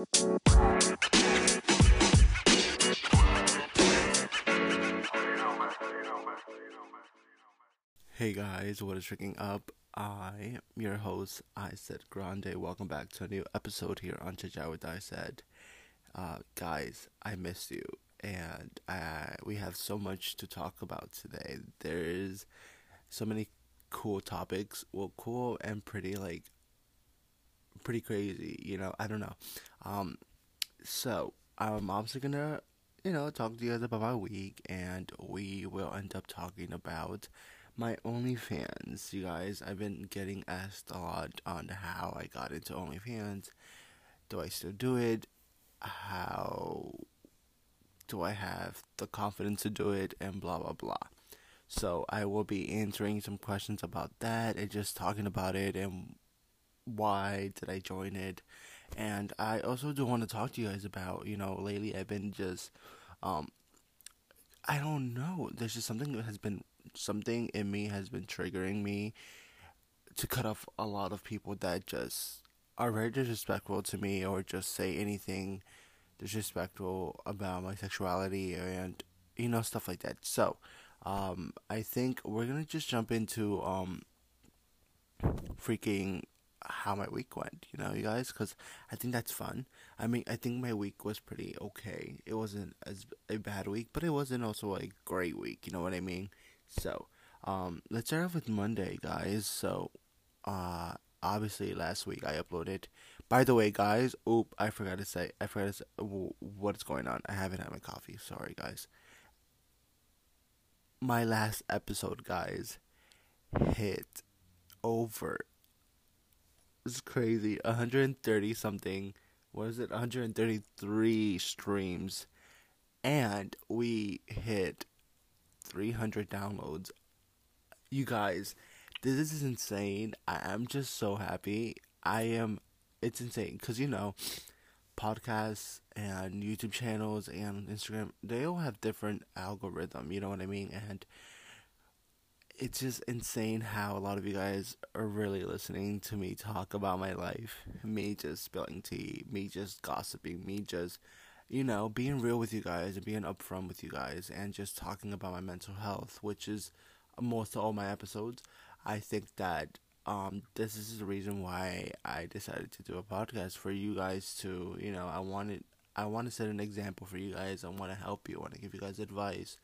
Hey guys, what is tricking up? I am your host, Isaid Grande. Welcome back to a new episode here on Chajai with Isaid. Uh, guys, I missed you, and uh, we have so much to talk about today. There's so many cool topics. Well, cool and pretty, like pretty crazy. You know, I don't know. Um, so I'm obviously gonna, you know, talk to you guys about my week, and we will end up talking about my OnlyFans, you guys. I've been getting asked a lot on how I got into OnlyFans. Do I still do it? How do I have the confidence to do it? And blah blah blah. So I will be answering some questions about that and just talking about it and why did I join it. And I also do want to talk to you guys about, you know, lately I've been just um I don't know. There's just something that has been something in me has been triggering me to cut off a lot of people that just are very disrespectful to me or just say anything disrespectful about my sexuality and you know stuff like that. So, um, I think we're gonna just jump into um, freaking how my week went. You know, you guys, because I think that's fun. I mean, I think my week was pretty okay. It wasn't as a bad week, but it wasn't also a great week. You know what I mean? So, um, let's start off with Monday, guys. So, uh, obviously last week I uploaded. By the way, guys, oop, I forgot to say, I forgot to say what's going on. I haven't had my coffee. Sorry, guys. My last episode, guys, hit over. It's crazy. 130 something. What is it? 133 streams. And we hit 300 downloads. You guys, this is insane. I am just so happy. I am, it's insane. Because, you know, podcasts and YouTube channels and Instagram, they all have different algorithm, you know what I mean? And it's just insane how a lot of you guys are really listening to me talk about my life. Me just spilling tea, me just gossiping, me just you know, being real with you guys and being upfront with you guys and just talking about my mental health, which is most of all my episodes. I think that um, this is the reason why I decided to do a podcast for you guys to, you know, I wanted I want to set an example for you guys. I want to help you. I want to give you guys advice.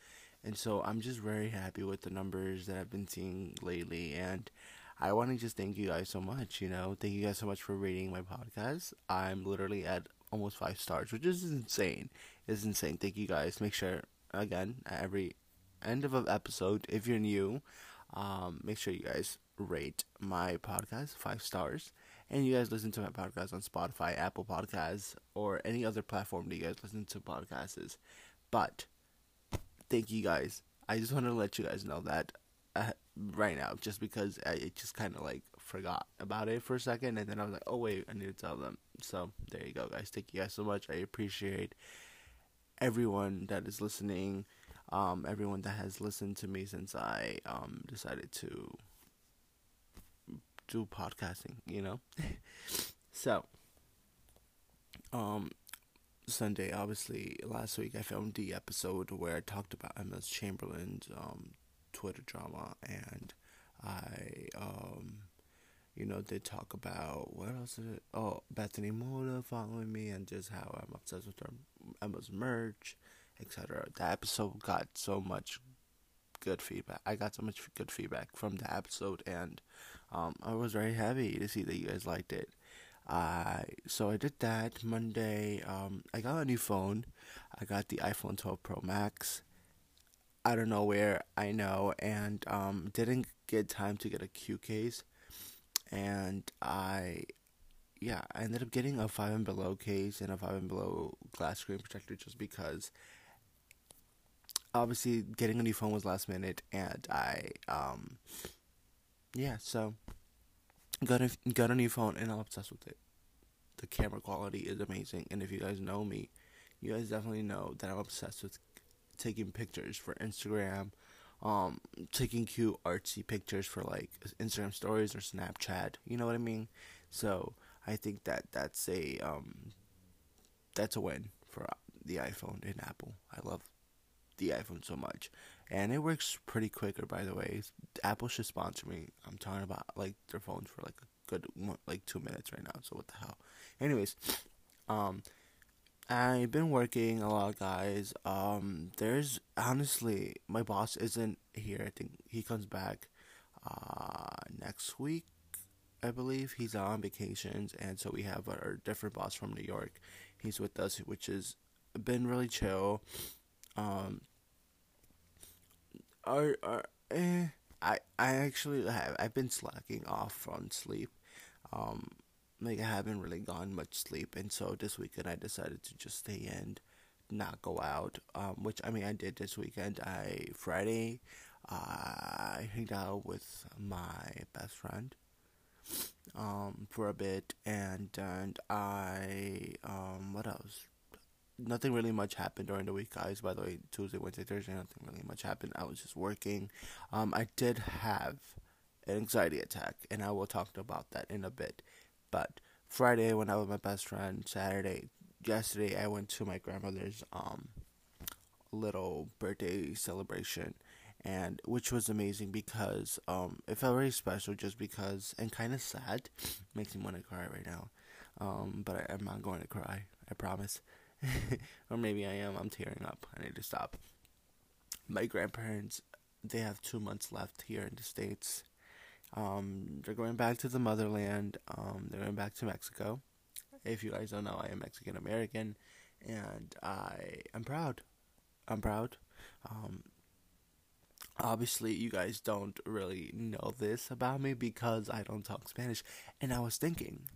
And so I'm just very happy with the numbers that I've been seeing lately and I want to just thank you guys so much, you know. Thank you guys so much for rating my podcast. I'm literally at almost five stars, which is insane. It's insane. Thank you guys. Make sure again at every end of an episode, if you're new, um, make sure you guys rate my podcast five stars. And you guys listen to my podcast on Spotify, Apple Podcasts, or any other platform that you guys listen to podcasts. But thank you guys. I just want to let you guys know that uh, right now, just because I just kind of like forgot about it for a second, and then I was like, oh wait, I need to tell them. So there you go, guys. Thank you guys so much. I appreciate everyone that is listening, um, everyone that has listened to me since I um decided to do podcasting. You know, so um. Sunday, obviously, last week I filmed the episode where I talked about Emma's Chamberlain's um, Twitter drama, and I um, you know, they talk about what else it? Oh, Bethany Mota following me and just how I'm obsessed with her Emma's merch, etc. The episode got so much good feedback. I got so much good feedback from the episode, and um, I was very happy to see that you guys liked it. I so I did that Monday. Um, I got a new phone. I got the iPhone 12 Pro Max. I don't know where I know, and um, didn't get time to get a Q case and I, yeah, I ended up getting a five and below case and a five and below glass screen protector just because. Obviously, getting a new phone was last minute, and I, um, yeah, so got a got a new phone, and I'm obsessed with it. The camera quality is amazing, and if you guys know me, you guys definitely know that I'm obsessed with taking pictures for Instagram, um taking cute artsy pictures for like Instagram stories or Snapchat. You know what I mean? So I think that that's a um that's a win for the iPhone and Apple. I love the iPhone so much, and it works pretty quicker. By the way, Apple should sponsor me. I'm talking about like their phones for like a good like two minutes right now. So what the hell? Anyways, um, I've been working a lot, guys. Um, there's honestly my boss isn't here. I think he comes back uh next week. I believe he's on vacations, and so we have our different boss from New York. He's with us, which has been really chill. Um, our, our, eh, I I actually have I've been slacking off on sleep. Um, like I haven't really gotten much sleep, and so this weekend I decided to just stay in, not go out. Um, which I mean I did this weekend. I Friday, I hanged out with my best friend, um, for a bit, and and I um, what else? Nothing really much happened during the week, guys. By the way, Tuesday, Wednesday, Thursday, nothing really much happened. I was just working. Um, I did have an anxiety attack, and I will talk about that in a bit. But Friday, when I was with my best friend. Saturday, yesterday, I went to my grandmother's um little birthday celebration, and which was amazing because um it felt very special just because and kind of sad, makes me want to cry right now. Um, but I, I'm not going to cry. I promise. or maybe I am. I'm tearing up. I need to stop. My grandparents, they have two months left here in the States. Um, they're going back to the motherland. Um, they're going back to Mexico. If you guys don't know, I am Mexican American, and I am proud. I'm proud. Um, obviously, you guys don't really know this about me because I don't talk Spanish. And I was thinking,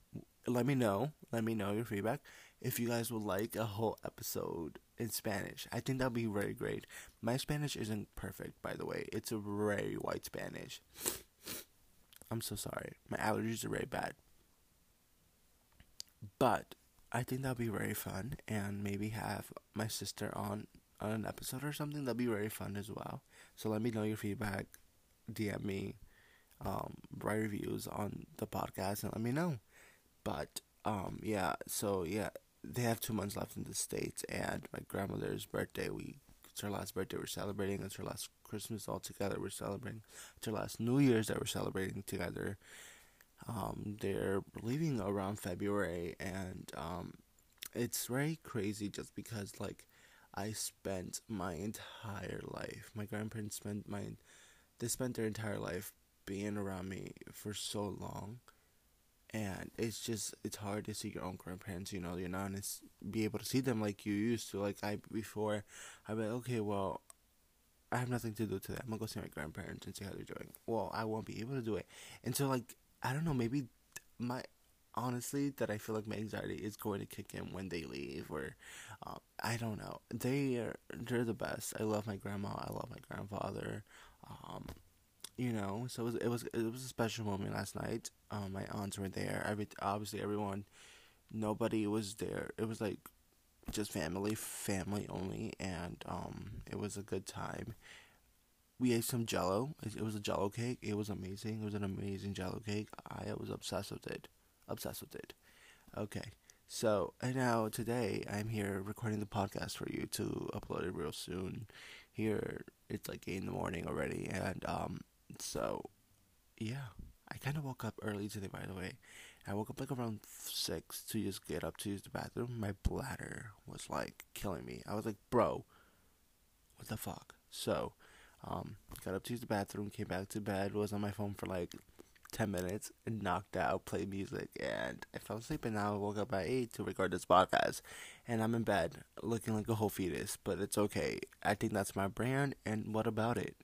let me know. Let me know your feedback if you guys would like a whole episode in Spanish. I think that'd be very great. My Spanish isn't perfect, by the way. It's a very white Spanish. I'm so sorry. My allergies are very bad. But I think that'd be very fun, and maybe have my sister on on an episode or something. That'd be very fun as well. So let me know your feedback. DM me, um, write reviews on the podcast, and let me know. But um, yeah. So yeah, they have two months left in the states, and my grandmother's birthday. We it's her last birthday we're celebrating. It's her last Christmas all together. We're celebrating. It's her last New Year's that we're celebrating together. Um, they're leaving around February, and um, it's very crazy just because like I spent my entire life. My grandparents spent my they spent their entire life being around me for so long and it's just it's hard to see your own grandparents you know you're not be able to see them like you used to like i before. I'd be like okay well i have nothing to do today i'm gonna go see my grandparents and see how they're doing. Well i won't be able to do it. And so like i don't know maybe my honestly that i feel like my anxiety is going to kick in when they leave or um, i don't know. They are they're the best. I love my grandma. I love my grandfather. Um, you know so it was it was it was a special moment last night. Um my aunts were there. Every obviously everyone nobody was there. It was like just family family only and um it was a good time. We ate some jello. It, was a jello cake. It was amazing. It was an amazing jello cake. I was obsessed with it. Obsessed with it. Okay. So and now today i'm here recording the podcast for you to upload it real soon. Here it's like eight in the morning already and um so, yeah, I kind of woke up early today, by the way. I woke up like around 6 to just get up to use the bathroom. My bladder was like killing me. I was like, bro, what the fuck? So, um, got up to use the bathroom, came back to bed, was on my phone for like 10 minutes, and knocked out, played music, and I fell asleep. And now I woke up at 8 to record this podcast. And I'm in bed looking like a whole fetus, but it's okay. I think that's my brand, and what about it?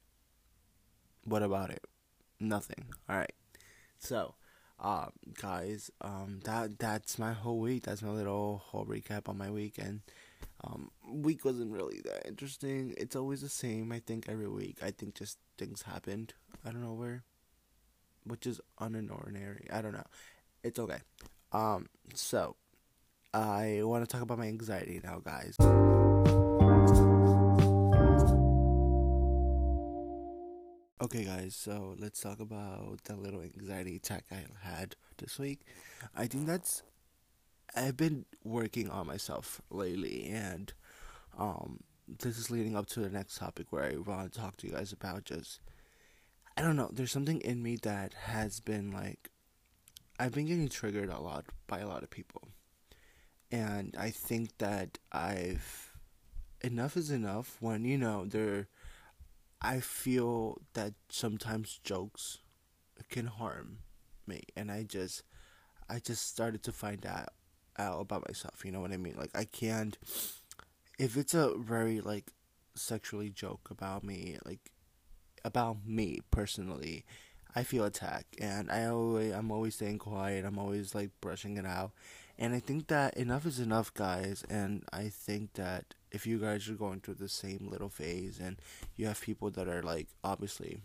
What about it? Nothing. All right. So, um, guys, um, that that's my whole week. That's my little whole recap on my weekend. Um, week wasn't really that interesting. It's always the same. I think every week. I think just things happened. I don't know where, which is unordinary. I don't know. It's okay. Um, so I want to talk about my anxiety now, guys. Okay, guys, so let's talk about the little anxiety attack I had this week. I think that's I've been working on myself lately, and um, this is leading up to the next topic where I want to talk to you guys about just I don't know. There's something in me that has been like I've been getting triggered a lot by a lot of people, and I think that I've enough is enough when you know there. I feel that sometimes jokes can harm me, and I just I just started to find out out about myself. You know what I mean? Like I can't if it's a very like sexually joke about me, like about me personally, I feel attacked, and I always I'm always staying quiet. I'm always like brushing it out, and I think that enough is enough, guys. And I think that if you guys are going through the same little phase, and you have people that are like obviously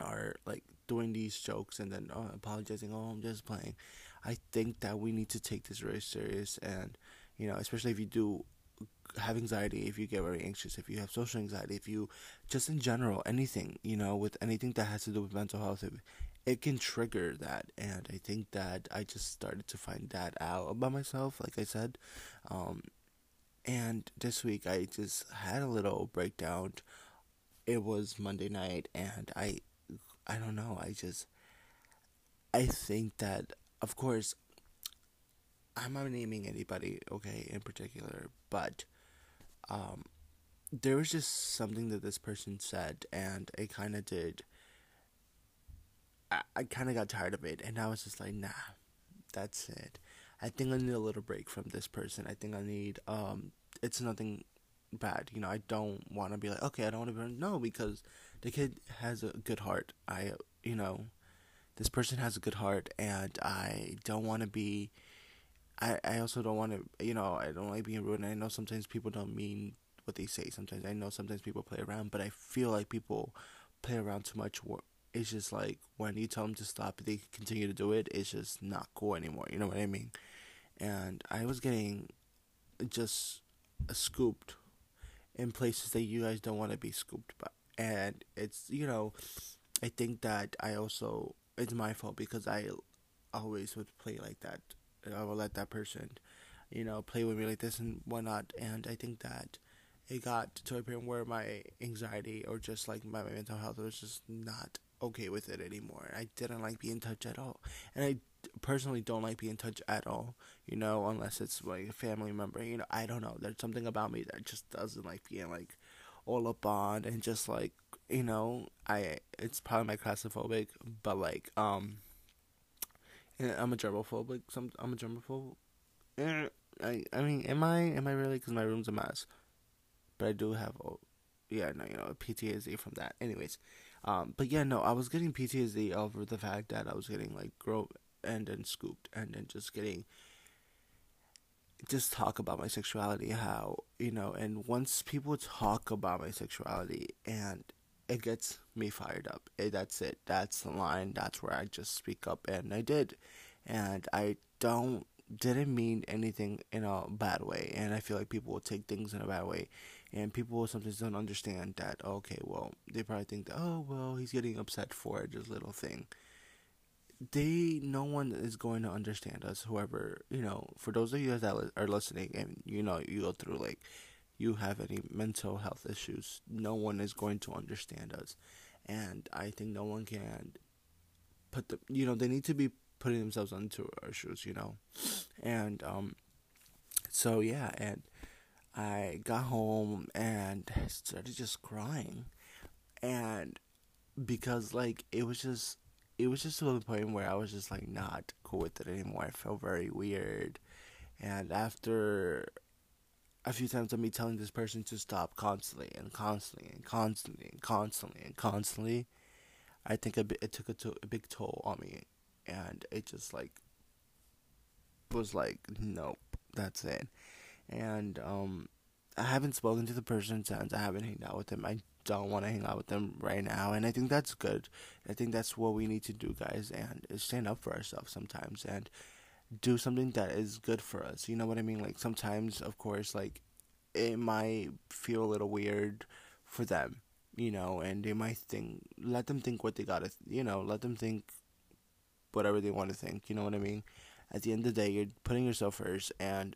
are like doing these jokes and then oh, apologizing, oh I'm just playing. I think that we need to take this very serious, and you know, especially if you do have anxiety, if you get very anxious, if you have social anxiety, if you just in general anything, you know, with anything that has to do with mental health, it, it can trigger that. And I think that I just started to find that out about myself, like I said. Um, and this week I just had a little breakdown. It was Monday night, and I, I don't know. I just, I think that, of course, I'm not naming anybody, okay, in particular, but um, there was just something that this person said, and it kind of did. I, I kind of got tired of it, and I was just like, nah, that's it. I think I need a little break from this person. I think I need, um, it's nothing bad. You know, I don't want to be like, okay, I don't want to be, no, because the kid has a good heart. I, you know, this person has a good heart, and I don't want to be I, I also don't want to, you know, I don't like being rude. And I know sometimes people don't mean what they say. Sometimes I know sometimes people play around, but I feel like people play around too much. It's just like when you tell them to stop, they continue to do it. It's just not cool anymore. You know what I mean? And I was getting just scooped in places that you guys don't want to be scooped by. And it's, you know, I think that I also, it's my fault because I always would play like that I would let that person, you know, play with me like this and whatnot. And I think that it got to a point where my anxiety or just like my, my mental health was just not okay with it anymore. I didn't like being in touch at all, and I personally don't like being in touch at all. You know, unless it's like a family member. You know, I don't know. There's something about me that just doesn't like being like all up on and just like you know, I it's probably my claustrophobic, but like um I'm a germophobic. Some I'm a germaphobe. Eh, I I mean, am I am I really? Because my room's a mess. But I do have, oh, yeah, no, you know, a PTSD from that. Anyways, um, but yeah, no, I was getting PTSD over the fact that I was getting like groped and then scooped and then just getting just talk about my sexuality how you know and once people talk about my sexuality and it gets me fired up. It, that's it. That's the line. That's where I just speak up, and I did. And I don't didn't mean anything in a bad way, and I feel like people will take things in a bad way, and people sometimes don't understand that. Okay, well, they probably think that oh well, he's getting upset for this little thing. They, no one is going to understand us. Whoever you know, for those of you that are listening, and you know, you go through like you have any mental health issues, no one is going to understand us. And I think no one can put the, you know, they need to be putting themselves into our shoes, you know. And, um, so yeah, and I got home and started just crying. And because, like, it was just, it was just to the point where I was just like not cool with it anymore. I felt very weird. And after a few times of me telling this person to stop constantly and constantly and constantly and constantly and constantly, I think it, it took a, to, a big toll on me, and it just like was like, nope, that's it. And um, I haven't spoken to the person since. I haven't hanged out with them. I don't want to hang out with them right now, and I think that's good. I think that's what we need to do, guys, and stand up for ourselves sometimes and do something that is good for us. You know what I mean? Like sometimes, of course, like it might feel a little weird for them, you know, and they might think, let them think what they gotta, you know, let them think whatever they want to think. You know what I mean? at the end of the day, you're putting yourself first, and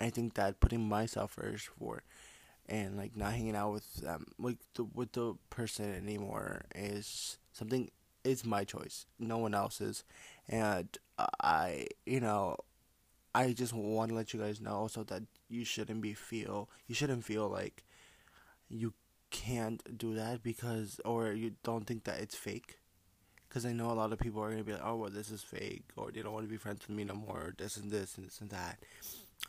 I think that putting myself first for and like not hanging out with them like the with the person anymore is something it's my choice. No one else's. And i you know i just want to let you guys know so that you shouldn't be feel you shouldn't feel like you can't do that because or you don't think that it's fake. Because i know a lot of people are going to be like oh well this is fake or they don't want to be friends with me no more or this and this and this and that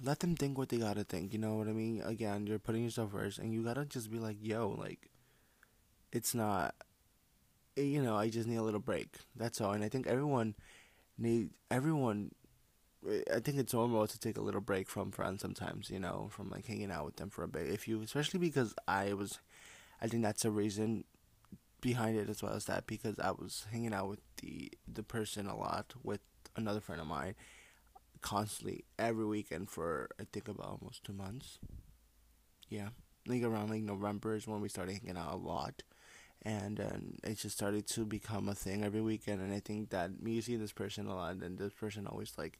let them think what they gotta think. You know what I mean? Again, you're putting yourself first, and you gotta just be like, yo, like, it's not. You know, I just need a little break. That's all. And I think everyone need everyone. Eh, I think it's normal to take a little break from friends sometimes. You know, from like hanging out with them for a bit. If you, especially because I was, I think that's a reason behind it as well as that because I was hanging out with the the person a lot with another friend of mine constantly every weekend for I think about almost two months. Yeah, like around like November is when we started hanging out a lot, and then it just started to become a thing every weekend. And I think that me seeing this person a lot, and this person always like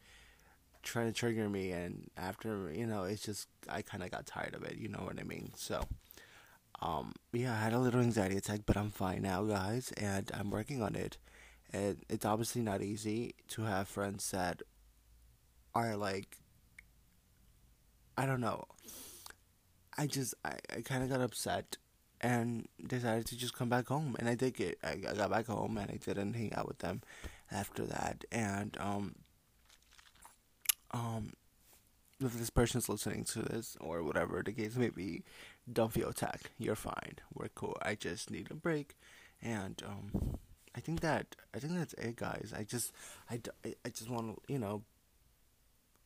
trying to trigger me, and after you know, it's just I kind of got tired of it. You know what I mean? So. Um, yeah, I had a little anxiety attack, but I'm fine now, guys, and I'm working on it. And it's obviously not easy to have friends that are like I don't know. I just I, I kind of got upset and decided to just come back home and I did get I, I got back home and I didn't hang out with them after that and um um if this person's listening to this or whatever the case may be, don't feel attacked. You're fine. We're cool. I just need a break, and um, I think that I think that's it, guys. I just I, I just want to you know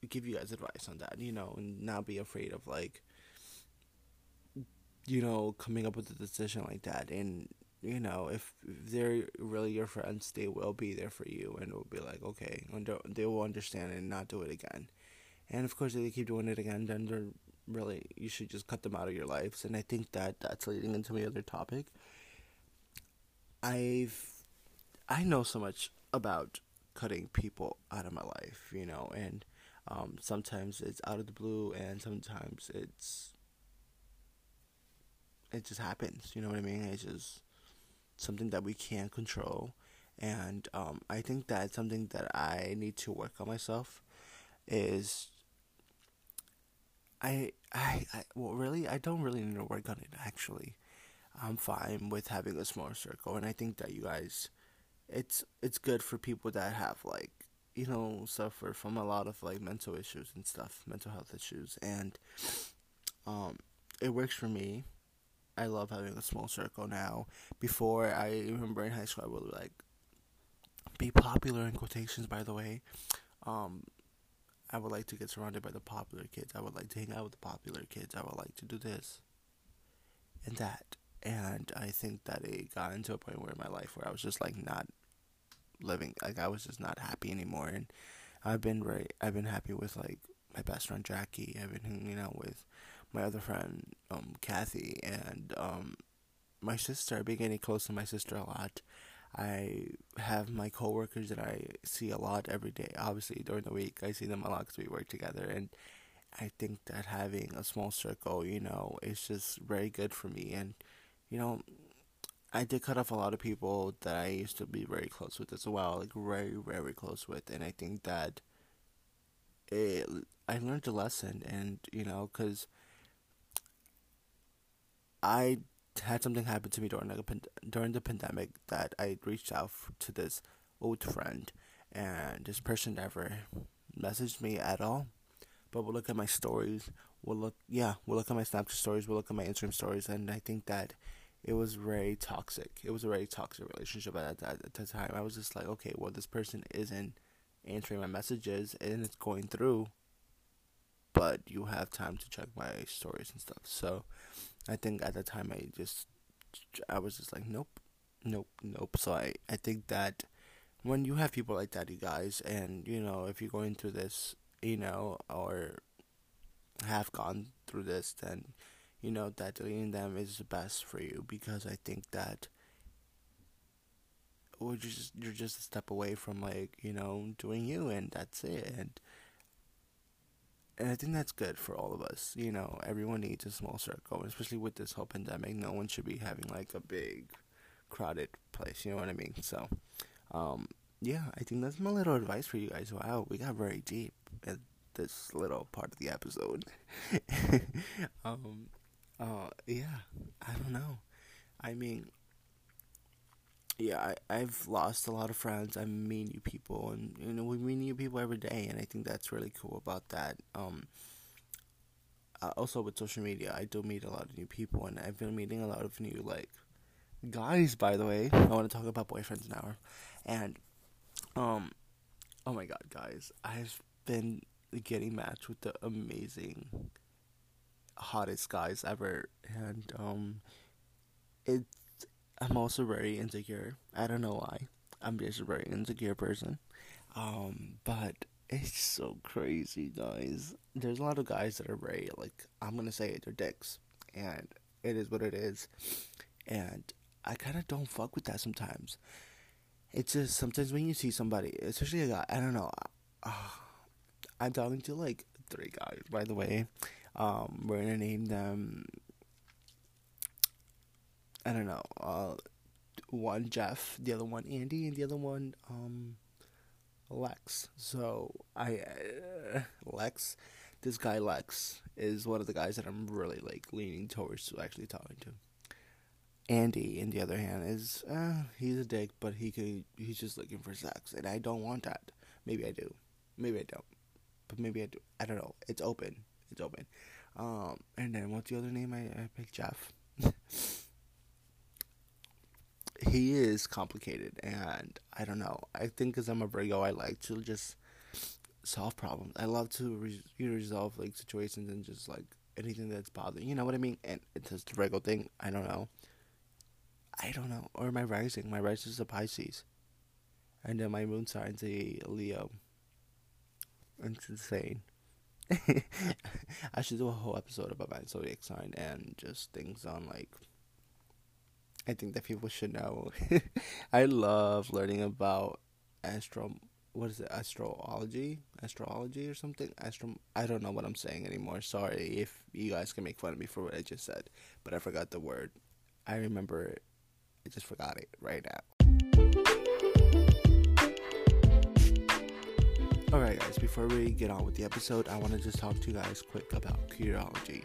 give you guys advice on that, you know, and not be afraid of like, you know, coming up with a decision like that. And you know, if, if they're really your friends, they will be there for you, and will be like, okay, under, they will understand and not do it again. And of course, if they keep doing it again, then they're really you should just cut them out of your lives. And I think that that's leading into my other topic. I've I know so much about cutting people out of my life, you know, and um, sometimes it's out of the blue, and sometimes it's it just happens. You know what I mean? It's just something that we can't control, and um, I think that something that I need to work on myself is I I I well really I don't really need to work on it actually. I'm fine with having a smaller circle, and I think that you guys, it's it's good for people that have like you know, suffer from a lot of like mental issues and stuff, mental health issues, and um, it works for me. I love having a small circle now. Before, I remember in high school, I would like be popular in quotations. By the way, um, I would like to get surrounded by the popular kids. I would like to hang out with the popular kids. I would like to do this and that. And I think that it got into a point where in my life where I was just like not living like I was just not happy anymore and I've been right. I've been happy with like my best friend Jackie. I've been hanging out with my other friend um Kathy and um my sister. I've been getting close to my sister a lot. I have my coworkers that I see a lot every day. Obviously during the week I see them a lot because we work together and I think that having a small circle, you know, is just very good for me and you know, I did cut off a lot of people that I used to be very close with as well, like very, very close with, and I think that it, I learned a lesson, and you know, because I had something happen to me during a, during the pandemic that I reached out to this old friend, and this person never messaged me at all, but we'll look at my stories, we'll look, yeah, we'll look at my Snapchat stories, we'll look at my Instagram stories, and I think that it was very toxic. It was a very toxic relationship at that, at that time. I was just like, okay, well, this person isn't answering my messages and it's going through, but you have time to check my stories and stuff. So I think at that time I just, I was just like, nope, nope, nope. So I, I think that when you have people like that, you guys, and you know, if you're going through this, you know, or have gone through this, then you know that deleting them is the best for you because I think that or just you're just a step away from like you know doing you, and that's it. And and I think that's good for all of us. You know, everyone needs a small circle, especially with this whole pandemic. No one should be having like a big, crowded place. You know what I mean? So, um, yeah, I think that's my little advice for you guys. Wow, we got very deep in this little part of the episode. um, uh, yeah, I don't know. I mean, yeah, I, I've lost a lot of friends. I meet new people, and you know we meet new people every day, and I think that's really cool about that. Um, uh, also with social media, I do meet a lot of new people, and I've been meeting a lot of new like guys. By the way, I want to talk about boyfriends now, and um, oh my god, guys, I've been getting matched with the amazing, hottest guys ever, and um, it's I'm also very insecure. I don't know why. I'm just a very insecure person. Um, but it's so crazy, guys. There's a lot of guys that are very like I'm gonna say it, they're dicks, and it is what it is. And I kind of don't fuck with that sometimes. It's just sometimes when you see somebody, especially a guy, I don't know. Uh, I'm talking to like three guys, by the way. Um, we're gonna name them I don't know. Uh, one Jeff, the other one Andy, and the other one um, Lex. So I uh, Lex, this guy Lex is one of the guys that I'm really like leaning towards to actually talking to. Andy, in the other hand, is uh, he's a dick, but he could he's just looking for sex, and I don't want that. Maybe I do, maybe I don't, but maybe I do. I don't know. It's open. It's open. Um, and then what's the other name I, I picked? Jeff. he is complicated, and I don't know. I think because I'm a Virgo, I like to just solve problems. I love to re- resolve like situations and just like anything that's bothering. You know what I mean? And it's just the Virgo thing. I don't know. I don't know. Or my rising. My rising is a Pisces, and then my moon sign's a Leo. It's insane. I should do a whole episode about my zodiac sign and just things on like I think that people should know. I love learning about astro. What is it? Astrology, astrology, or something? Astro. I don't know what I'm saying anymore. Sorry if you guys can make fun of me for what I just said, but I forgot the word. I remember it. I just forgot it right now. Alright, guys, before we get on with the episode, I want to just talk to you guys quick about Curology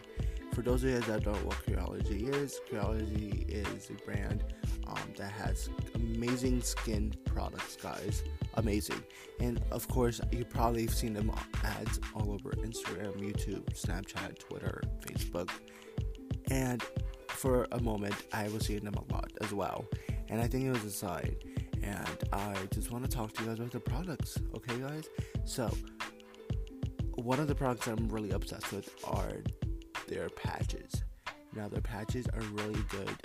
for those of you that don't know what Curology is, Curology is a brand um, that has amazing skin products, guys. Amazing. And of course, you probably have seen them ads all over Instagram, YouTube, Snapchat, Twitter, Facebook. And for a moment, I was seeing them a lot as well. And I think it was a sign. And I just want to talk to you guys about the products, okay, guys? So, one of the products I'm really obsessed with are their patches. Now their patches are really good.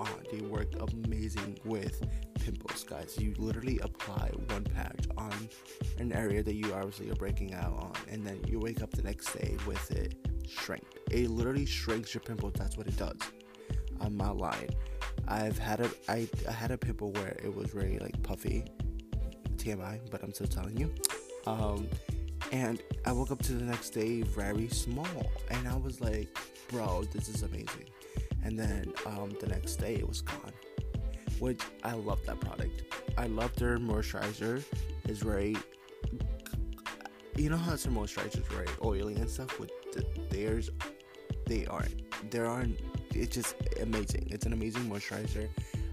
Uh, they work amazing with pimples, guys. You literally apply one patch on an area that you obviously are breaking out on, and then you wake up the next day with it shrink. It literally shrinks your pimples. That's what it does. I'm not lying. I've had a I, I had a pimple where it was very like puffy, TMI, but I'm still telling you. Um, and I woke up to the next day very small, and I was like, bro, this is amazing. And then um, the next day it was gone, which I love that product. I love their moisturizer. It's very, you know how some moisturizers are very oily and stuff. The, theirs, they aren't. there aren't. It's just amazing. It's an amazing moisturizer.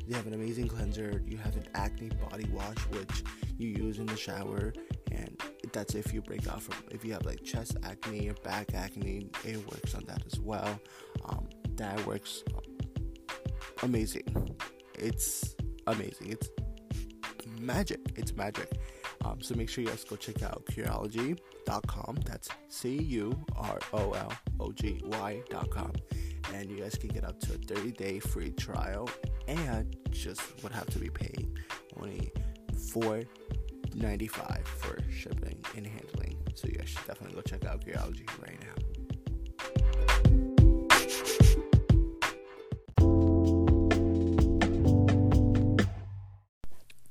You have an amazing cleanser. You have an acne body wash, which you use in the shower and that's if you break out from if you have like chest acne or back acne it works on that as well. Um, that works amazing. It's amazing. It's magic. It's magic. Um, so make sure you guys go check out curology.com that's c-u-r-o-l-o-g-y.com and you guys can get up to a 30 day free trial and just would have to be paying only $4.95 for shipping and handling. So you guys should definitely go check out Curology right now.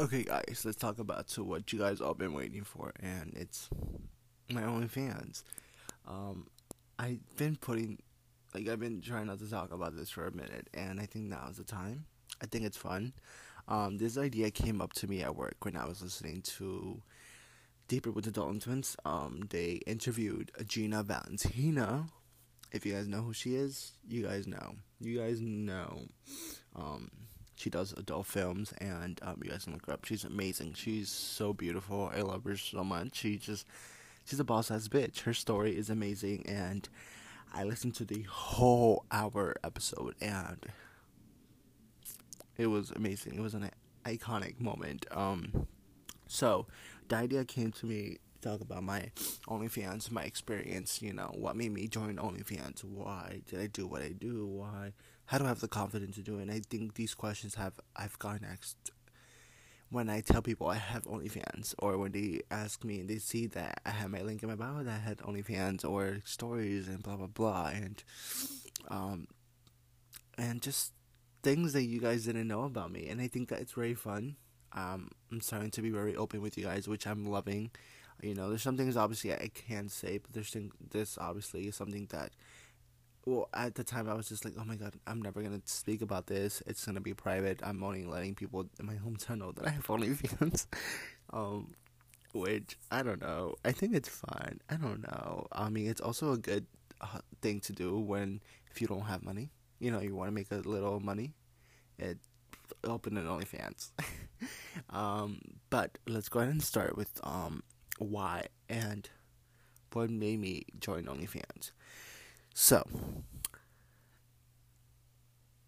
Okay, guys, let's talk about to what you guys all been waiting for, and it's my OnlyFans. Um, I've been putting, like, I've been trying not to talk about this for a minute, and I think now is the time. I think it's fun. Um, this idea came up to me at work when I was listening to Deeper with the Dolan Twins. Um, they interviewed Gina Valentina. If you guys know who she is, you guys know. You guys know. Um, she does adult films, and um, you guys can look her up. She's amazing. She's so beautiful. I love her so much. She just, she's a boss ass bitch. Her story is amazing, and I listened to the whole hour episode, and it was amazing. It was an iconic moment. Um, so the idea came to me to talk about my OnlyFans, my experience. You know, what made me join OnlyFans? Why did I do what I do? Why how do I have the confidence to do it? And I think these questions have I've gotten asked when I tell people I have OnlyFans, or when they ask me and they see that I have my link in my bio that I had OnlyFans or stories and blah blah blah, and um, and just things that you guys didn't know about me, and I think that it's very fun. Um, I'm starting to be very open with you guys, which I'm loving. You know, there's some things obviously I can't say, but there's thing, this obviously is something that well, at the time I was just like, oh my god, I'm never gonna speak about this. It's gonna be private. I'm only letting people in my hometown know that I have OnlyFans. um, which I don't know. I think it's fine. I don't know. I mean, it's also a good uh, thing to do when if you don't have money. You know, you want to make a little money. It open an OnlyFans. um, but let's go ahead and start with um why and what made me join OnlyFans. So,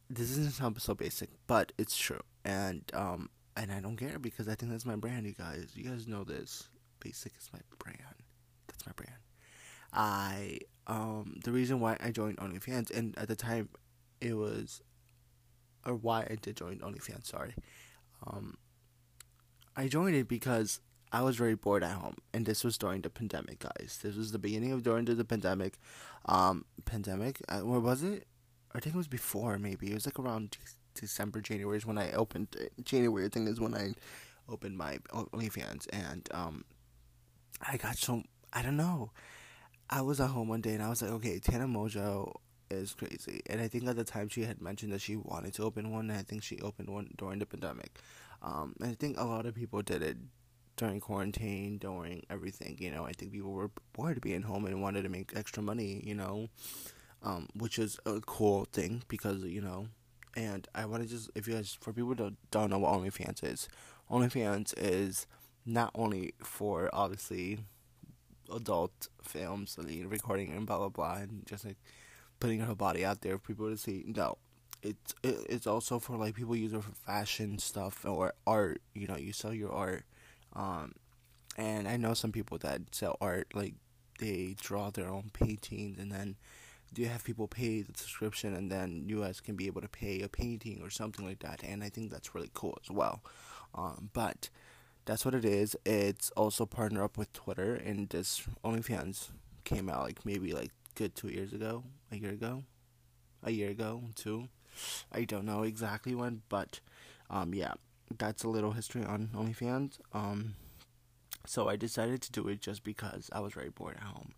this doesn't sound so basic, but it's true, and um, and I don't care because I think that's my brand. You guys, you guys know this. Basic is my brand. That's my brand. I um the reason why I joined OnlyFans, and at the time, it was, or why I did join OnlyFans. Sorry, um, I joined it because I was very bored at home, and this was during the pandemic, guys. This was the beginning of during the pandemic. Um, pandemic. Uh, where was it? I think it was before. Maybe it was like around December, January is when I opened. January, I think, is when I opened my OnlyFans, and um, I got so I don't know. I was at home one day, and I was like, okay, Tana Mongeau is crazy, and I think at the time she had mentioned that she wanted to open one, and I think she opened one during the pandemic. Um, I think a lot of people did it during quarantine, during everything. You know, I think people were bored being home and wanted to make extra money. You know, um, which is a cool thing because you know. And I want to just, if you guys, for people that don't know what OnlyFans is, OnlyFans is not only for obviously adult films, like recording and blah blah blah, and just like putting her body out there for people to see. No, it's it's also for like people use it for fashion stuff or art. You know, you sell your art um, and I know some people that sell art, like they draw their own paintings, and then you have people pay the subscription, and then you guys can be able to pay a painting or something like that. And I think that's really cool as well. Um, but that's what it is. It's also partnered up with Twitter, and this OnlyFans came out like maybe like good two years ago, a year ago, a year ago, two. I don't know exactly when, but um, yeah, that's a little history on OnlyFans. Um, so I decided to do it just because I was very bored at home.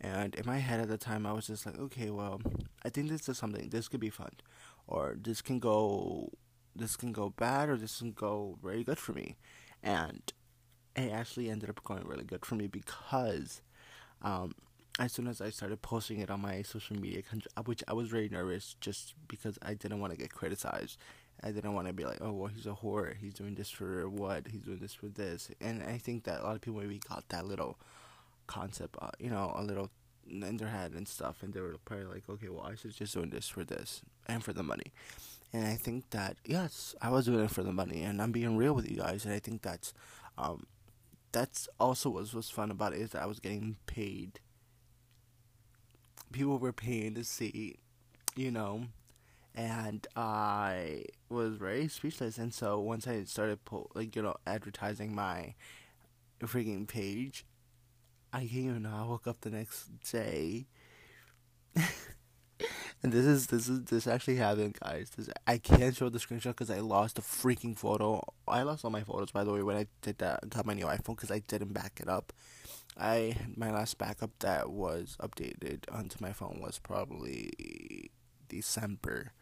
And in my head at the time, I was just like, okay, well, I think this is something. This could be fun, or this can go, this can go bad, or this can go very good for me. And it actually ended up going really good for me because, um, as soon as I started posting it on my social media, which I was very nervous just because I didn't want to get criticized I didn't want to be like, oh, well, he's a whore. He's doing this for what? He's doing this for this. And I think that a lot of people maybe got that little concept, uh, you know, a little in their head and stuff. And they were probably like, okay, well, I should just doing this for this and for the money. And I think that, yes, I was doing it for the money. And I'm being real with you guys. And I think that's, um, that's also what was fun about it is that I was getting paid. People were paying to see, you know, and I was very speechless. And so once I started po- like you know advertising my freaking page, I can't even know. I woke up the next day. and this is this is this actually happened, guys. This I can't show the screenshot because I lost the freaking photo. I lost all my photos, by the way, when I did that. Got my new iPhone because I didn't back it up. I my last backup that was updated onto my phone was probably December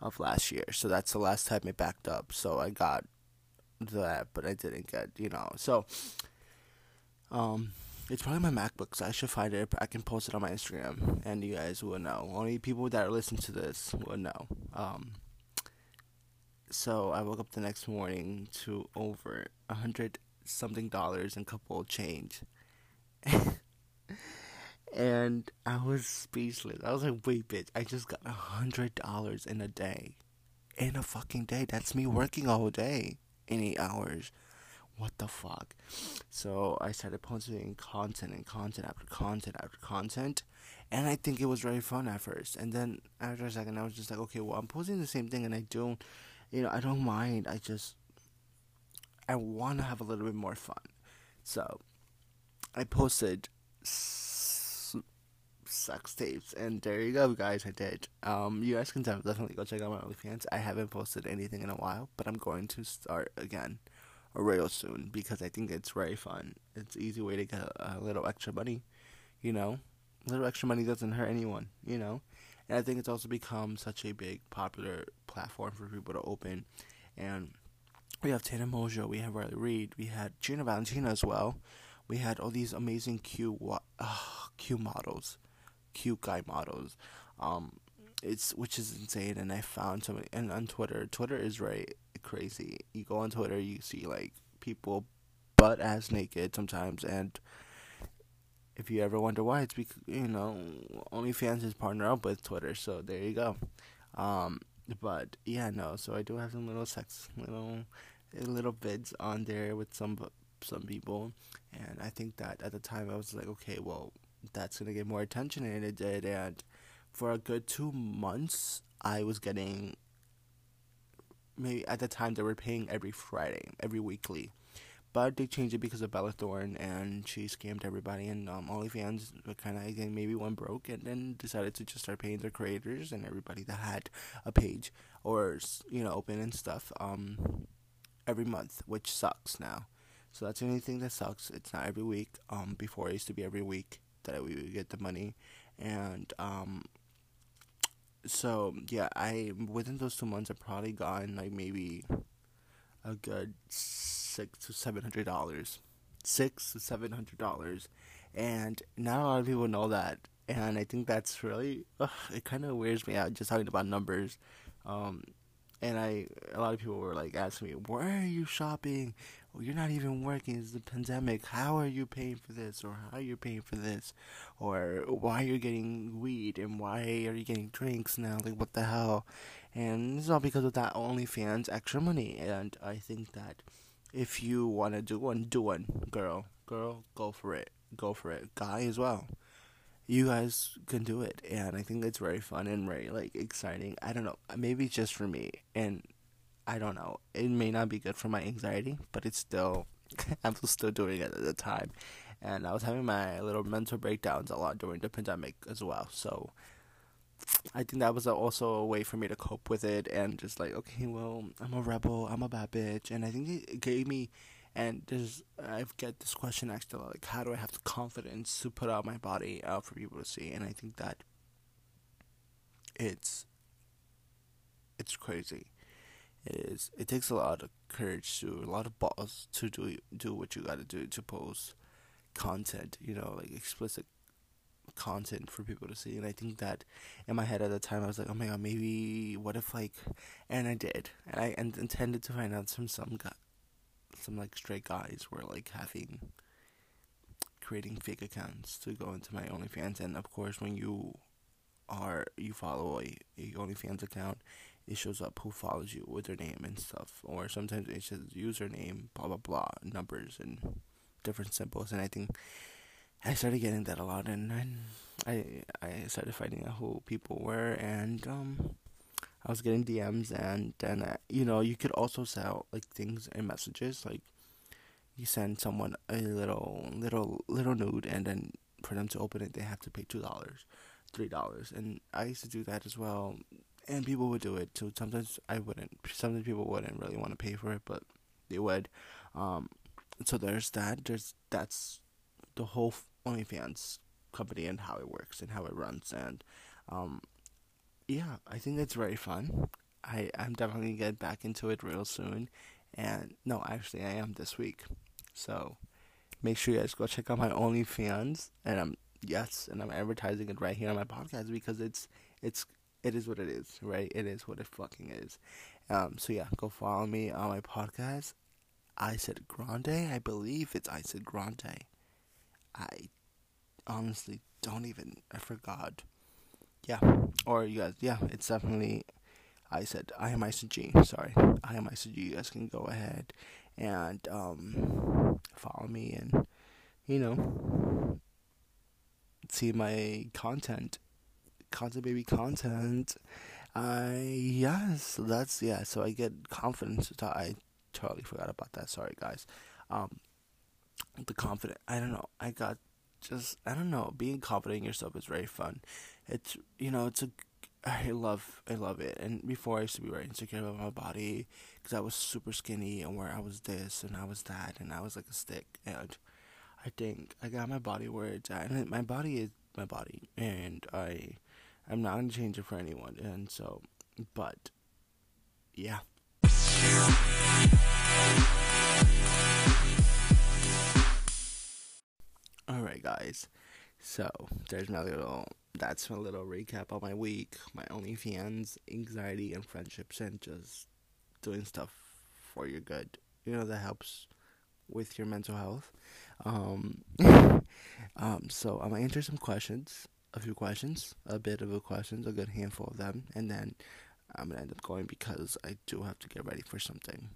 of last year. So that's the last time it backed up. So I got that, but I didn't get you know. So um it's probably my MacBook, so I should find it. I can post it on my Instagram, and you guys will know. Only people that are listening to this will know. Um, so I woke up the next morning to over a hundred something dollars and couple change, and I was speechless. I was like, "Wait, bitch! I just got a hundred dollars in a day, in a fucking day. That's me working all day in eight hours." what the fuck? So I started posting content and content after content after content. And I think it was very fun at first. And then after a second, I was just like, okay, well, I'm posting the same thing and I don't, you know, I don't mind. I just, I want to have a little bit more fun. So I posted sex tapes. And there you go, guys. I did. Um, you guys can definitely go check out my OnlyFans. I haven't posted anything in a while, but I'm going to start again real soon because I think it's very fun. It's an easy way to get a, little extra money, you know. A little extra money doesn't hurt anyone, you know. And I think it's also become such a big popular platform for people to open. And we have Tana Mongeau, we have Riley Reid, we had Gina Valentina as well. We had all these amazing Q uh, Q models, Q guy models. Um, it's which is insane. And I found so many. and on Twitter. Twitter is very crazy. You go on Twitter, you see like people butt ass naked sometimes, and if you ever wonder why, it's because you know OnlyFans is partner up with Twitter, so there you go. Um, but yeah, no. So I do have some little sex, little little vids on there with some some people, and I think that at the time I was like, okay, well, that's gonna get more attention, and it did, and for a good two months, I was getting maybe at the time they were paying every Friday, every weekly. But they changed it because of Bella Thorne and she scammed everybody and um, OnlyFans kind of again maybe went broke and then decided to just start paying their creators and everybody that had a page or you know open and stuff um, every month, which sucks now. So that's the only thing that sucks. It's not every week. Um, before it used to be every week that we would get the money, and um, so yeah, I within those two months, I've probably gotten like maybe a good six to seven hundred dollars, six to seven hundred dollars, and not a lot of people know that, and I think that's really ugh, it kind of wears me out just talking about numbers. Um, and I a lot of people were like asking me, "Where are you shopping? Well, you're not even working. It's the pandemic. How are you paying for this, or how are you paying for this, or why are you're getting weed and why are you getting drinks now? Like what the hell?" And it's all because of that OnlyFans extra money. And I think that if you want to do one, do one, girl, girl, go for it, go for it, guy as well you guys can do it and i think it's very fun and very like exciting i don't know maybe just for me and i don't know. It may not be good for my anxiety but it's still i'm still doing it at the time. And i was having my little mental breakdowns a lot during the pandemic as well. So i think that was also a way for me to cope with it and just like okay well i'm a rebel. I'm a bad bitch. And i think it gave me and there's I get this question asked a lot, like how do I have the confidence to put out my body out for people to see? And I think that it's it's crazy. It is. It takes a lot of courage to a lot of balls to do do what you got to do to post content. You know, like explicit content for people to see. And I think that in my head at the time, I was like, oh my god, maybe what if like, and I did, and I and intended to find out some some guy some like straight guys were like having creating fake accounts to go into my OnlyFans, and of course, when you are you follow a, a OnlyFans account, it shows up who follows you with their name and stuff, or sometimes it says username, blah blah blah, numbers and different symbols, and I think I started getting that a lot, and I I started finding out who people were, and um, I was getting DMs, and then uh, you know you could also sell like things and messages, like you send someone a little little little nude, and then for them to open it, they have to pay two dollars. three dollars, and I used to do that as well. And people would do it too. Sometimes I wouldn't. Sometimes people wouldn't really want to pay for it, but they would. Um, so there's that. There's that's the whole OnlyFans company and how it works and how it runs. And um, yeah, I think it's very fun. I I'm definitely gonna get back into it real soon. And no, actually, I am this week. So make sure you guys go check out my OnlyFans. And I'm yes, and I'm advertising it right here on my podcast because it's it's it is what it is, right? It is what it fucking is. Um, so yeah, go follow me on my podcast. Isaid Grande. I believe it's Isaid Grande. I honestly don't even. I forgot. Yeah, or you guys. Yeah, it's definitely. I said I am ICG. Sorry, I am ICG. You guys can go ahead and um, follow me and you know see my content, content baby content. I yes, that's yeah. So I get confidence. I totally forgot about that. Sorry, guys. Um, the confident. I don't know. I got just I don't know. Being confident in yourself is very fun. It's you know it's a I love I love it. And before I used to be very insecure about my body because I was super skinny and where I was this and I was that and I was like a stick and I think I got my body where it's at and my body is my body and I I'm not gonna change it for anyone and so but yeah. Alright guys. So there's my little that's my little recap of my week, my OnlyFans, anxiety and friendships and just doing stuff for your good. You know that helps with your mental health. Um, um so I'm gonna answer some questions, a few questions, a bit of a questions, a good handful of them, and then I'm gonna end up going because I do have to get ready for something.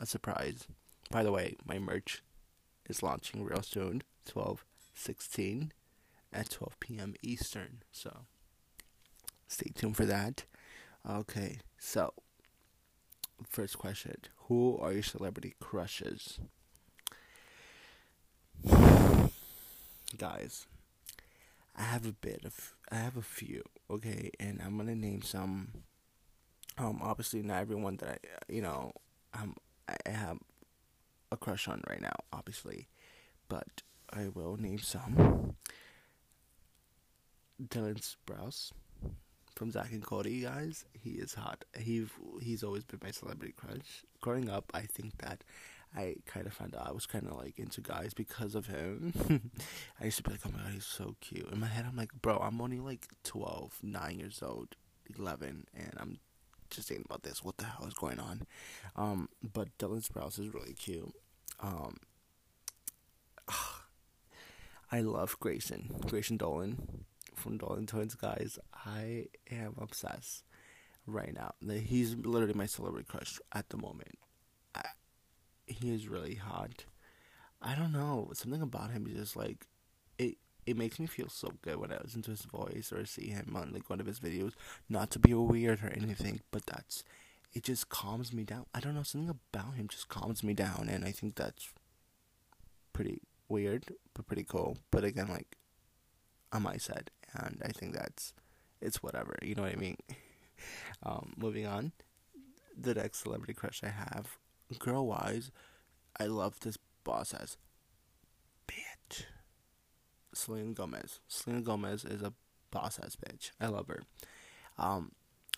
A surprise. By the way, my merch is launching real soon, 12 16 at 12 p.m. Eastern. So stay tuned for that. Okay, so first question Who are your celebrity crushes? Guys, I have a bit of, I have a few, okay, and I'm gonna name some. Um, obviously not everyone that I, you know, um, I have a crush on right now, obviously, but I will name some. Dylan Sprouse from Zack and Cody, guys. He is hot. He he's always been my celebrity crush. Growing up, I think that I kind of found out I was kind of like into guys because of him. I used to be like, oh my god, he's so cute. In my head, I'm like, bro, I'm only like 12, 9 years old, 11, and I'm just thinking about this. What the hell is going on? Um, but Dylan Sprouse is really cute. Um, I love Grayson, Grayson Dolan from Dolan Twins, guys. I am obsessed right now. He's literally my celebrity crush at the moment. He is really hot. I don't know something about him is just like it. It makes me feel so good when I listen to his voice or see him on like one of his videos. Not to be weird or anything, but that's it. Just calms me down. I don't know something about him just calms me down, and I think that's pretty weird, but pretty cool. But again, like on my side, and I think that's it's whatever. You know what I mean? um, moving on, the next celebrity crush I have, girl wise, I love this boss as bitch. Selena Gomez. Selena Gomez is a boss ass bitch. I love her. Um,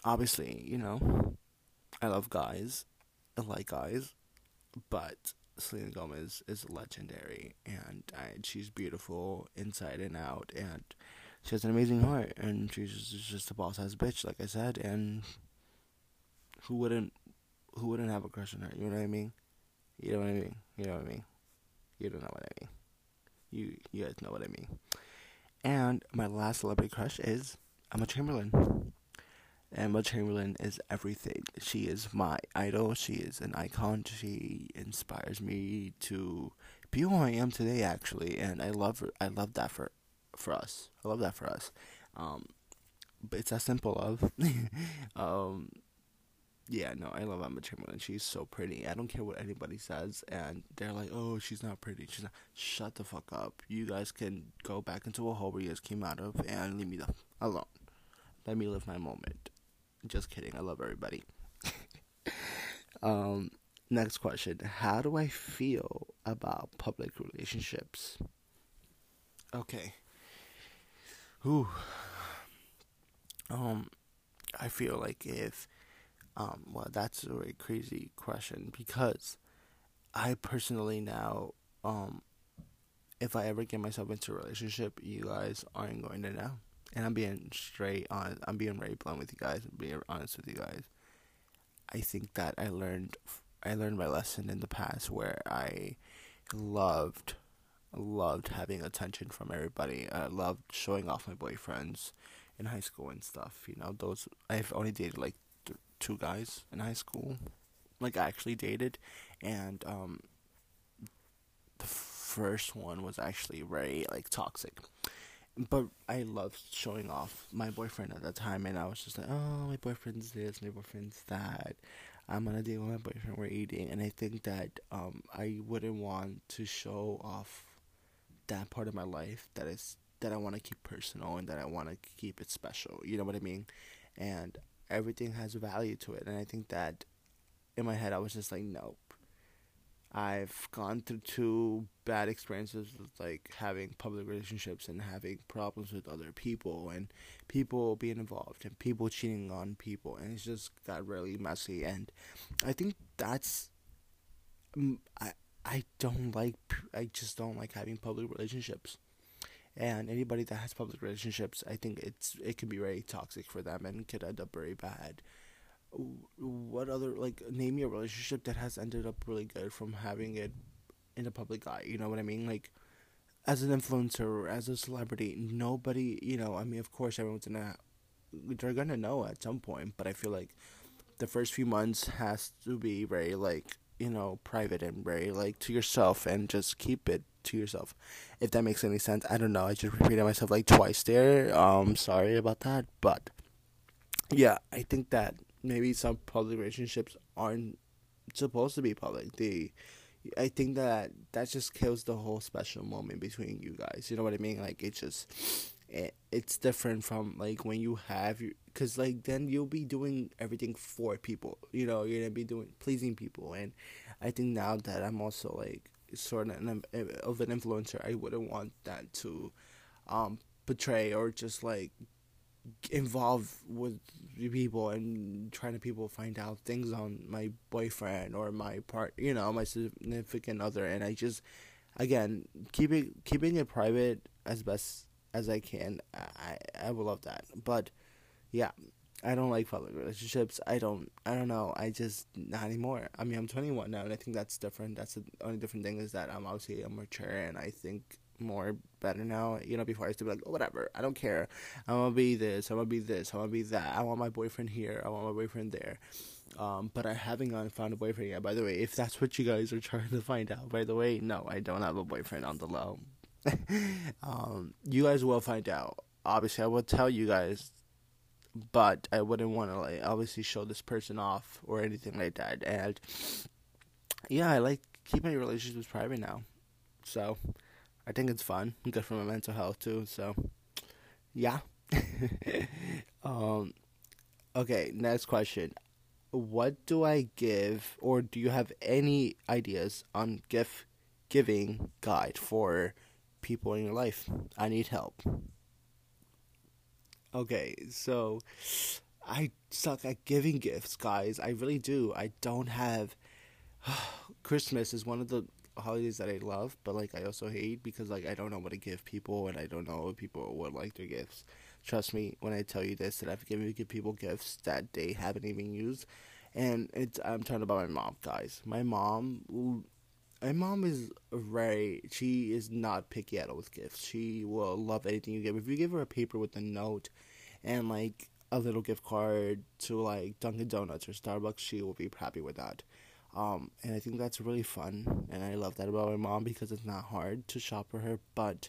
obviously, you know, I love guys. I like guys, but Selena Gomez is legendary, and I, she's beautiful inside and out, and she has an amazing heart, and she's just, just a boss ass bitch, like I said, and who wouldn't, who wouldn't have a crush on her? You know what I mean? You know what I mean? You know what I mean? You don't know what I mean. You you guys know what I mean. And my last celebrity crush is Emma Chamberlain. Emma Chamberlain is everything. She is my idol. She is an icon. She inspires me to be who I am today, actually, and I love. I love that for for us. I love that for us. Um, but it's that simple love. um, yeah, no, I love Emma Chamberlain. She's so pretty. I don't care what anybody says, and they're like, "Oh, she's not pretty." She's not. Shut the fuck up. You guys can go back into a hole where you guys came out of, and leave me the alone. Let me live my moment. Just kidding. I love everybody. um, next question: How do I feel about public relationships? Okay. Ooh. Um, I feel like if, um, well, that's a very crazy question because I personally now, um, if I ever get myself into a relationship, you guys aren't going to know. And I'm being straight on. I'm being very blunt with you guys. I'm being honest with you guys. I think that I learned, I learned my lesson in the past where I loved, loved having attention from everybody. I loved showing off my boyfriends in high school and stuff. You know, those I've only dated like two guys in high school, like I actually dated, and um, the first one was actually very like toxic. But I loved showing off my boyfriend at that time, and I was just like, oh, my boyfriend's this, my boyfriend's that. I'm gonna date with my boyfriend. We're eating, and I think that um, I wouldn't want to show off that part of my life that is that I want to keep personal and that I want to keep it special. You know what I mean? And everything has value to it. And I think that in my head, I was just like, nope. I've gone through two bad experiences with like having public relationships and having problems with other people and people being involved and people cheating on people and it's just got really messy and I think that's mm, I I don't like I just don't like having public relationships and anybody that has public relationships, I think it's it can be very toxic for them and could end up very bad. What other like name me a relationship that has ended up really good from having it in the public eye? You know what I mean? Like as an influencer or as a celebrity, nobody, you know, I mean, of course, everyone's gonna they're gonna know at some point, but I feel like the first few months has to be very like you know private and very like to yourself and just keep it to yourself. If that makes any sense. I don't know. I just repeated myself like twice there. Um sorry about that. But yeah, I think that maybe some public relationships aren't supposed to be public. They I think that that just kills the whole special moment between you guys. You know what I mean? Like it just it, it's different from like when you have your because like then you'll be doing everything for people you know you're gonna be doing pleasing people. And i think now that i'm also like sort of an, of an influencer, I wouldn't want that to um, portray or just like involve with people and trying to people find out things on my boyfriend or my part, you know, my significant other, and I just again keeping keeping it private as best as I can. I I would love that, but yeah, I don't like public relationships. I don't. I don't know. I just not anymore. I mean, I'm 21 now, and I think that's different. That's the only different thing is that I'm obviously a mature, and I think more better now. You know, before I used to be like, oh, whatever. I don't care. I'm gonna be this. I'm gonna be this. I'm gonna be that. I want my boyfriend here. I want my boyfriend there. Um, but I haven't gone found a boyfriend yet. By the way, if that's what you guys are trying to find out, by the way, no, I don't have a boyfriend on the low. um, you guys will find out. Obviously, I will tell you guys but I wouldn't want to like obviously show this person off or anything like that. And yeah, I like keep my relationships private now, so I think it's fun, good for my mental health too. So yeah. um. Okay, next question. What do I give, or do you have any ideas on gift giving guide for people in your life? I need help. Okay, so I suck at giving gifts, guys. I really do. I don't have. Christmas is one of the holidays that I love, but like I also hate because like I don't know what to give people and I don't know if people would like their gifts. Trust me when I tell you this that I've given give people gifts that they haven't even used, and it's I'm talking about my mom, guys. My mom, my mom is very she is not picky at all with gifts. She will love anything you give. If you give her a paper with a note and like a little gift card to like Dunkin' Donuts or Starbucks, she will be happy with that. Um, and I think that's really fun, and I love that about my mom because it's not hard to shop for her. But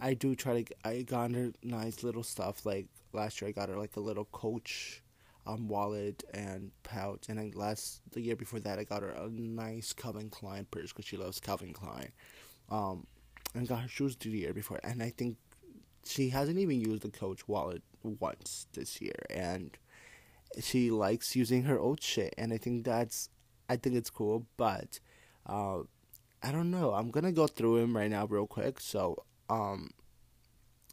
I do try to. I got her nice little stuff. Like last year, I got her like a little Coach um, wallet and pouch, and then last the year before that, I got her a nice Calvin Klein purse because she loves Calvin Klein. Um, and got her shoes the year before, and I think she hasn't even used the Coach wallet once this year, and she likes using her old shit, and I think that's I think it's cool, but uh, I don't know. I'm gonna go through him right now real quick. So um,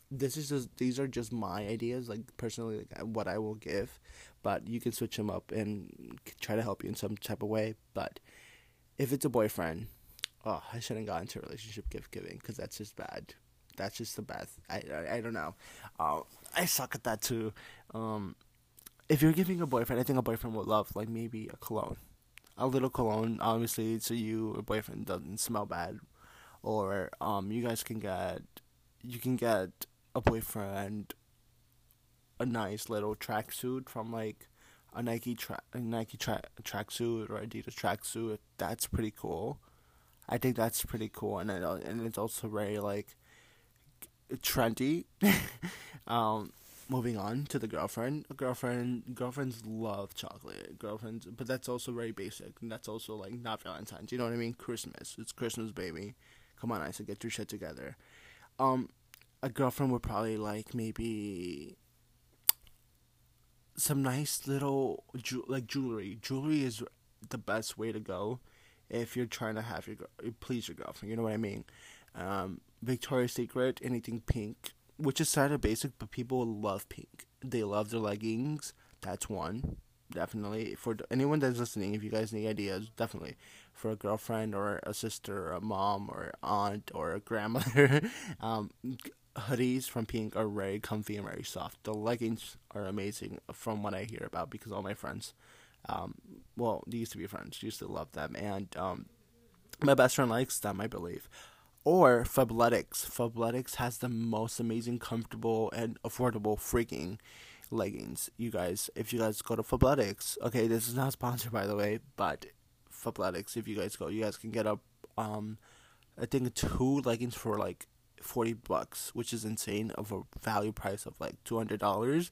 this is just these are just my ideas, like personally, like what I will give, but you can switch them up and try to help you in some type of way. But if it's a boyfriend, oh, I shouldn't got into relationship gift giving because that's just bad. That's just the best. I, I, I don't know. Uh, I suck at that too. Um, if you're giving a boyfriend, I think a boyfriend would love like maybe a cologne, a little cologne, obviously, so you a boyfriend doesn't smell bad, or um, you guys can get, you can get a boyfriend a nice little tracksuit from like a Nike tra- a Nike tra- tracksuit or Adidas tracksuit. That's pretty cool. I think that's pretty cool, and it, and it's also very like trendy. um, moving on to the girlfriend. Girlfriend, girlfriends love chocolate. Girlfriends, but that's also very basic, and that's also like not Valentine's. You know what I mean? Christmas. It's Christmas, baby. Come on, I said, get your shit together. Um, a girlfriend would probably like maybe some nice little ju- like jewelry. Jewelry is the best way to go if you're trying to have your please your girlfriend. You know what I mean? Um, Victoria's Secret, anything pink, which is kind of basic, but people love pink. They love their leggings. That's one, definitely. For anyone that's listening, if you guys need ideas, definitely for a girlfriend or a sister, or a mom or aunt or a grandmother. um, hoodies from Pink are very comfy and very soft. The leggings are amazing from what I hear about because all my friends, um, well, they used to be friends, used to love them, and um, my best friend likes them, I believe. Or Fabletics. Fabletics has the most amazing, comfortable, and affordable freaking leggings. You guys, if you guys go to Fabletics, okay, this is not sponsored by the way, but Fabletics, if you guys go, you guys can get a, um, I think two leggings for like 40 bucks, which is insane of a value price of like $200.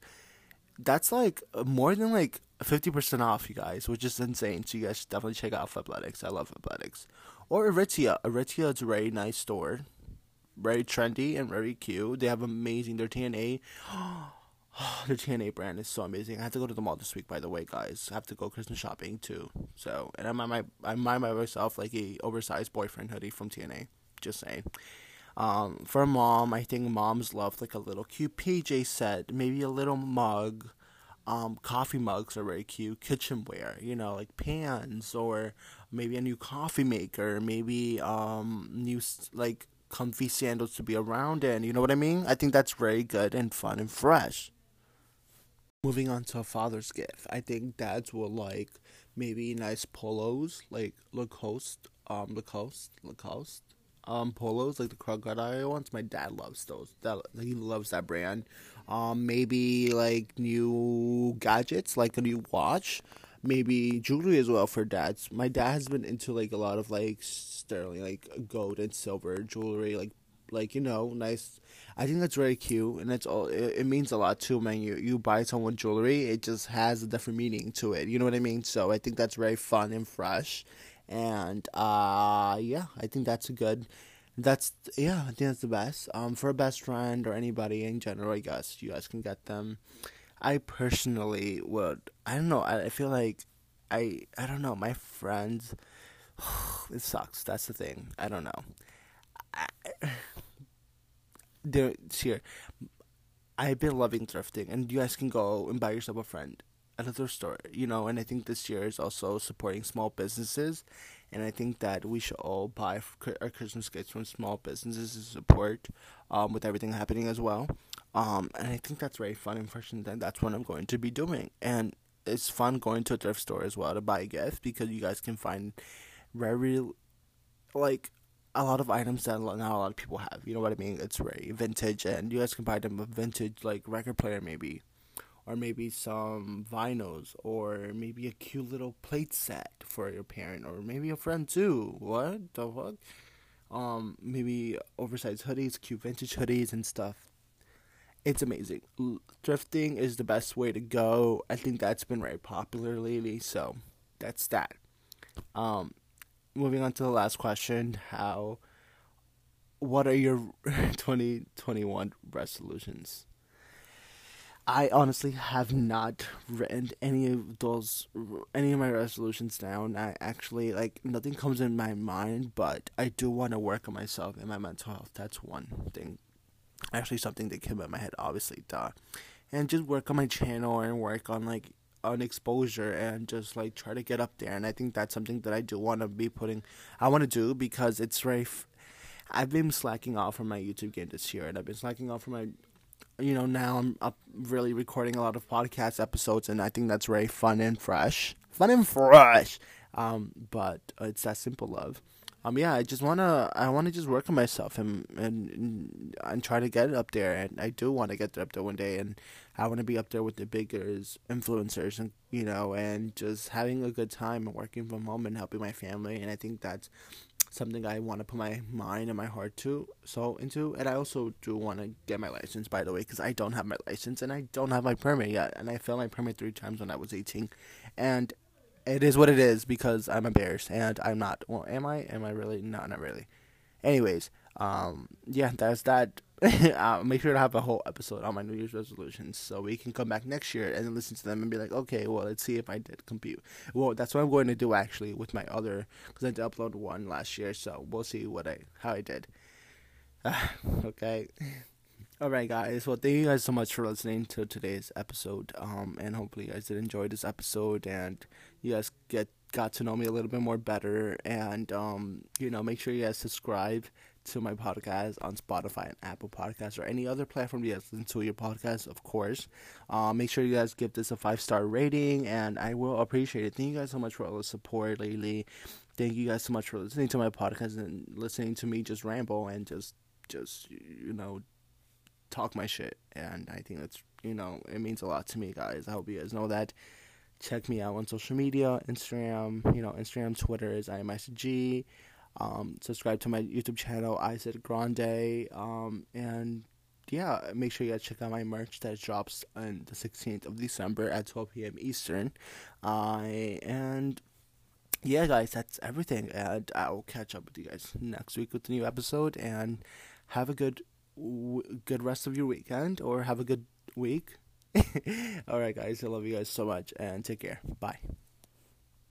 That's like more than like 50% off, you guys, which is insane. So you guys should definitely check out Fabletics. I love Fabletics. Or Aritzia. Aritzia is a very nice store. Very trendy and very cute. They have amazing, their TNA. their TNA brand is so amazing. I have to go to the mall this week, by the way, guys. I have to go Christmas shopping too. So, and I'm might, I might myself like a oversized boyfriend hoodie from TNA. Just saying. Um, for mom, I think moms love like a little cute PJ set, maybe a little mug. Um, coffee mugs are very cute. Kitchenware, you know, like pans or maybe a new coffee maker, maybe um new like comfy sandals to be around in. You know what I mean? I think that's very good and fun and fresh. Moving on to a father's gift, I think dads will like maybe nice polos like Lacoste, um Lacoste, Lacoste um polos like the crocodile ones. My dad loves those. That he loves that brand. Um, maybe like new gadgets, like a new watch. Maybe jewelry as well for dads. My dad has been into like a lot of like sterling, like gold and silver jewelry, like like you know, nice. I think that's very cute, and it's all. It, it means a lot too, man. You you buy someone jewelry, it just has a different meaning to it. You know what I mean? So I think that's very fun and fresh and uh, yeah, I think that's a good. That's yeah, I think that's the best. Um, for a best friend or anybody in general, I guess you guys can get them. I personally would. I don't know. I, feel like I I don't know. My friends, it sucks. That's the thing. I don't know. I, there, here. I've been loving thrifting, and you guys can go and buy yourself a friend another store, you know, and I think this year is also supporting small businesses, and I think that we should all buy our Christmas gifts from small businesses to support, um, with everything happening as well, um, and I think that's very fun and fresh, and that's what I'm going to be doing, and it's fun going to a thrift store as well to buy a gift because you guys can find very, like, a lot of items that not a lot of people have. You know what I mean? It's very vintage, and you guys can buy them a vintage like record player maybe or maybe some vinyls, or maybe a cute little plate set for your parent, or maybe a friend too. What the fuck? Um, maybe oversized hoodies, cute vintage hoodies, and stuff. It's amazing. Thrifting is the best way to go. I think that's been very popular lately, so that's that. Um, moving on to the last question: How what are your 2021 resolutions? I honestly have not written any of those, any of my resolutions down. I actually, like, nothing comes in my mind, but I do want to work on myself and my mental health. That's one thing. Actually, something that came in my head, obviously, duh. And just work on my channel and work on, like, on exposure and just like try to get up there and i think that's something that i do want to be putting i want to do because it's very f- i've been slacking off from my youtube game this year and i've been slacking off from my you know, now I'm up really recording a lot of podcast episodes, and I think that's very fun and fresh. Fun and fresh. Um, but it's that simple love. Um, yeah, I just wanna, I wanna just work on myself and and and try to get it up there, and I do want to get up there one day, and I want to be up there with the biggest influencers, and you know, and just having a good time and working from home and helping my family, and I think that's something I want to put my mind and my heart to so into and I also do want to get my license by the way because I don't have my license and I don't have my permit yet and I failed my permit three times when I was 18 and it is what it is because I'm embarrassed and I'm not well am I? Am I really? No not really. Anyways um yeah that's that uh, make sure to have a whole episode on my New Year's resolutions so we can come back next year and listen to them and be like, okay, well, let's see if I did compute. Well, that's what I'm going to do actually with my other because I did upload one last year, so we'll see what I how I did. Okay. All right, guys. Well, thank you guys so much for listening to today's episode. Um, and hopefully you guys did enjoy this episode, and you guys get got to know me a little bit more better. And um, you know, make sure you guys subscribe to my podcast on Spotify and Apple Podcasts or any other platform you guys listen to your podcast, of course. Uh, make sure you guys give this a five star rating, and I will appreciate it. Thank you guys so much for all the support lately. Thank you guys so much for listening to my podcast and listening to me just ramble and just, just you know, talk my shit. And I think that's you know it means a lot to me, guys. I hope you guys know that. Check me out on social media, Instagram, you know, Instagram, Twitter is IMSG. Um, subscribe to my YouTube channel, Isaid Grande. Um, and yeah, make sure you guys check out my merch that drops on the 16th of December at 12 p.m. Eastern. Uh, and yeah, guys, that's everything. And I'll catch up with you guys next week with a new episode. And have a good, w- good rest of your weekend, or have a good week. All right, guys, I love you guys so much, and take care. Bye.